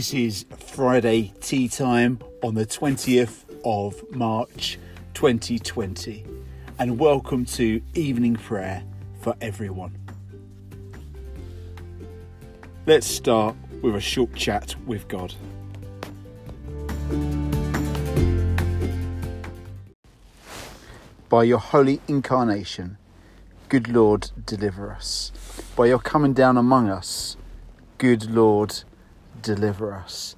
This is Friday tea time on the 20th of March 2020, and welcome to evening prayer for everyone. Let's start with a short chat with God. By your holy incarnation, good Lord, deliver us. By your coming down among us, good Lord, deliver us.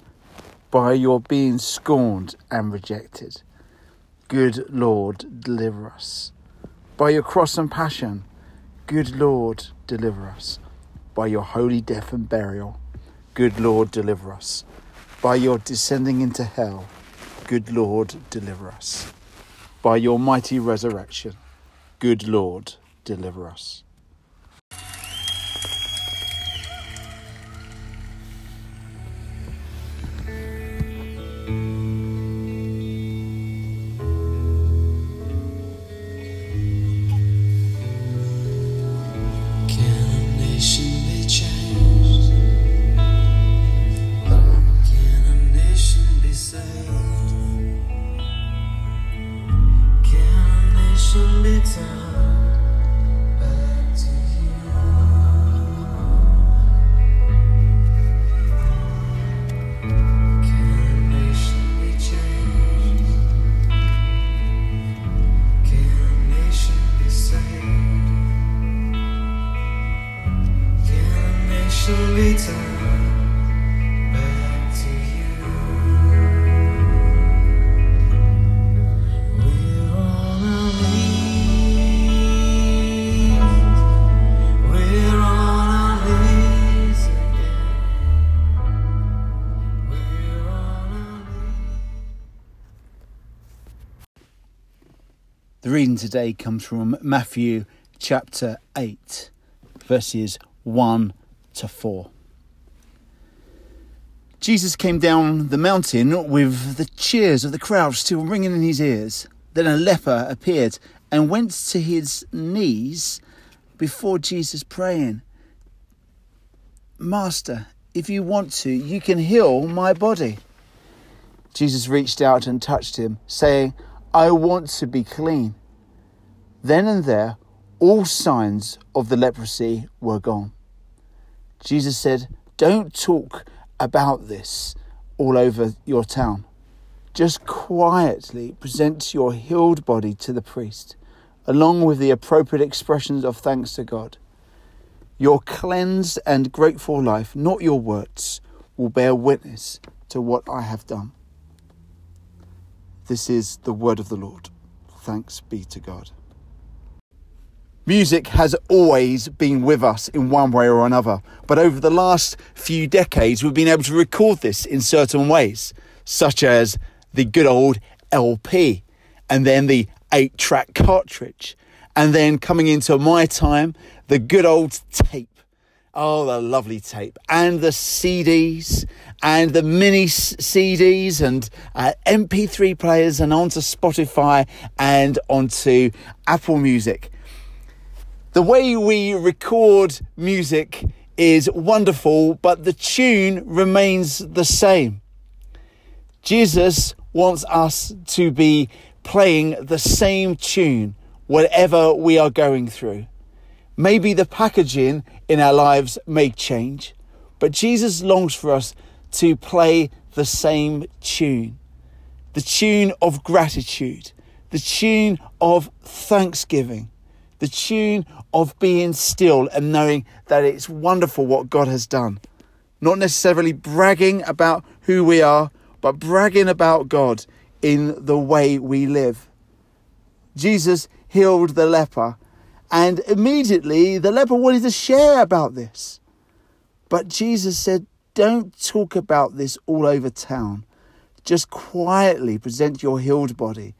By your being scorned and rejected, good Lord, deliver us. By your cross and passion, good Lord, deliver us. By your holy death and burial, good Lord, deliver us. By your descending into hell, good Lord, deliver us. By your mighty resurrection, good Lord, deliver us. Can reading today comes from Matthew chapter 8, verses 1 to 4. Jesus came down the mountain with the cheers of the crowd still ringing in his ears. Then a leper appeared and went to his knees before Jesus, praying, Master, if you want to, you can heal my body. Jesus reached out and touched him, saying, I want to be clean. Then and there, all signs of the leprosy were gone. Jesus said, Don't talk about this all over your town. Just quietly present your healed body to the priest, along with the appropriate expressions of thanks to God. Your cleansed and grateful life, not your words, will bear witness to what I have done. This is the word of the Lord. Thanks be to God. Music has always been with us in one way or another, but over the last few decades, we've been able to record this in certain ways, such as the good old LP, and then the eight track cartridge, and then coming into my time, the good old tape. Oh, the lovely tape, and the CDs, and the mini CDs, and uh, MP3 players, and onto Spotify and onto Apple Music. The way we record music is wonderful, but the tune remains the same. Jesus wants us to be playing the same tune whatever we are going through. Maybe the packaging in our lives may change, but Jesus longs for us to play the same tune the tune of gratitude, the tune of thanksgiving, the tune of being still and knowing that it's wonderful what God has done. Not necessarily bragging about who we are, but bragging about God in the way we live. Jesus healed the leper, and immediately the leper wanted to share about this. But Jesus said, Don't talk about this all over town. Just quietly present your healed body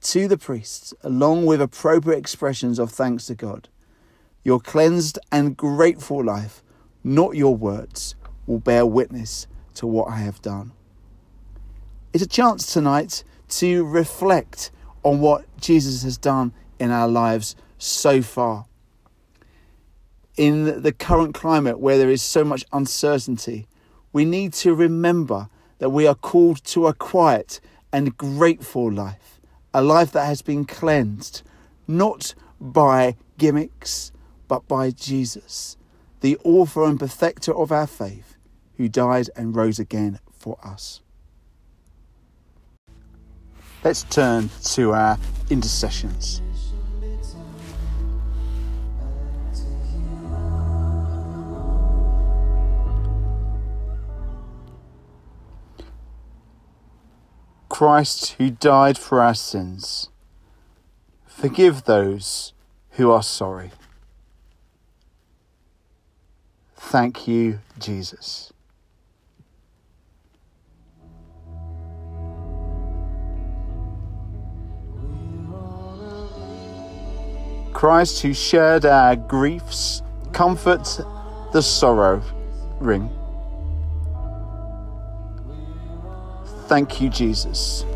to the priests, along with appropriate expressions of thanks to God. Your cleansed and grateful life, not your words, will bear witness to what I have done. It's a chance tonight to reflect on what Jesus has done in our lives so far. In the current climate where there is so much uncertainty, we need to remember that we are called to a quiet and grateful life, a life that has been cleansed, not by gimmicks, but by Jesus, the author and perfecter of our faith, who died and rose again for us. Let's turn to our intercessions. Christ, who died for our sins, forgive those who are sorry. Thank you, Jesus. Christ, who shared our griefs, comfort the sorrow Thank you, Jesus.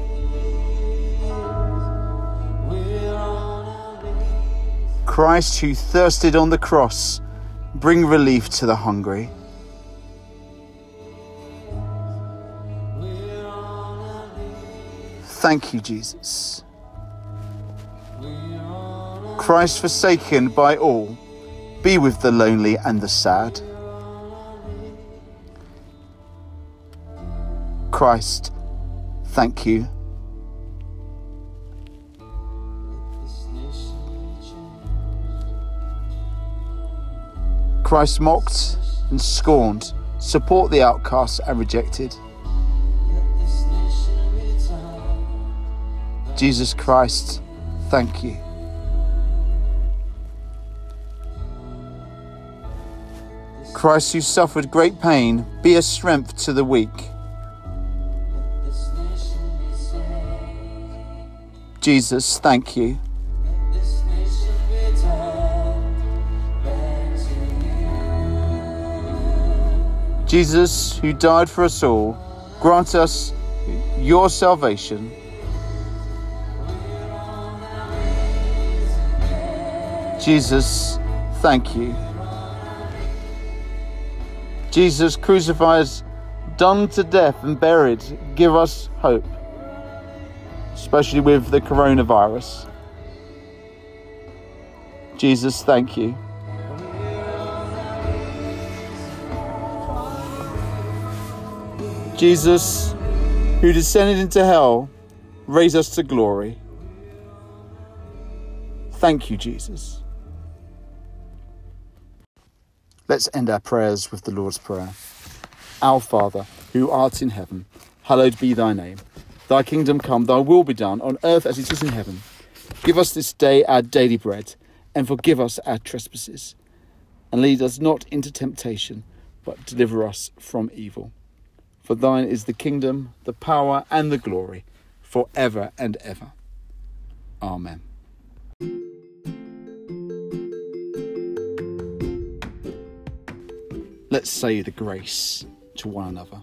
Christ, who thirsted on the cross, bring relief to the hungry. Thank you, Jesus. Christ, forsaken by all, be with the lonely and the sad. Christ, thank you. Christ mocked and scorned, support the outcast and rejected. Jesus Christ, thank you. Christ, who suffered great pain, be a strength to the weak. Jesus, thank you. Jesus, who died for us all, grant us your salvation. Jesus, thank you. Jesus crucified, done to death and buried, give us hope, especially with the coronavirus. Jesus, thank you. Jesus, who descended into hell, raise us to glory. Thank you, Jesus. Let's end our prayers with the Lord's Prayer. Our Father, who art in heaven, hallowed be thy name. Thy kingdom come, thy will be done, on earth as it is in heaven. Give us this day our daily bread, and forgive us our trespasses. And lead us not into temptation, but deliver us from evil. For thine is the kingdom, the power, and the glory, for ever and ever. Amen. Let's say the grace to one another.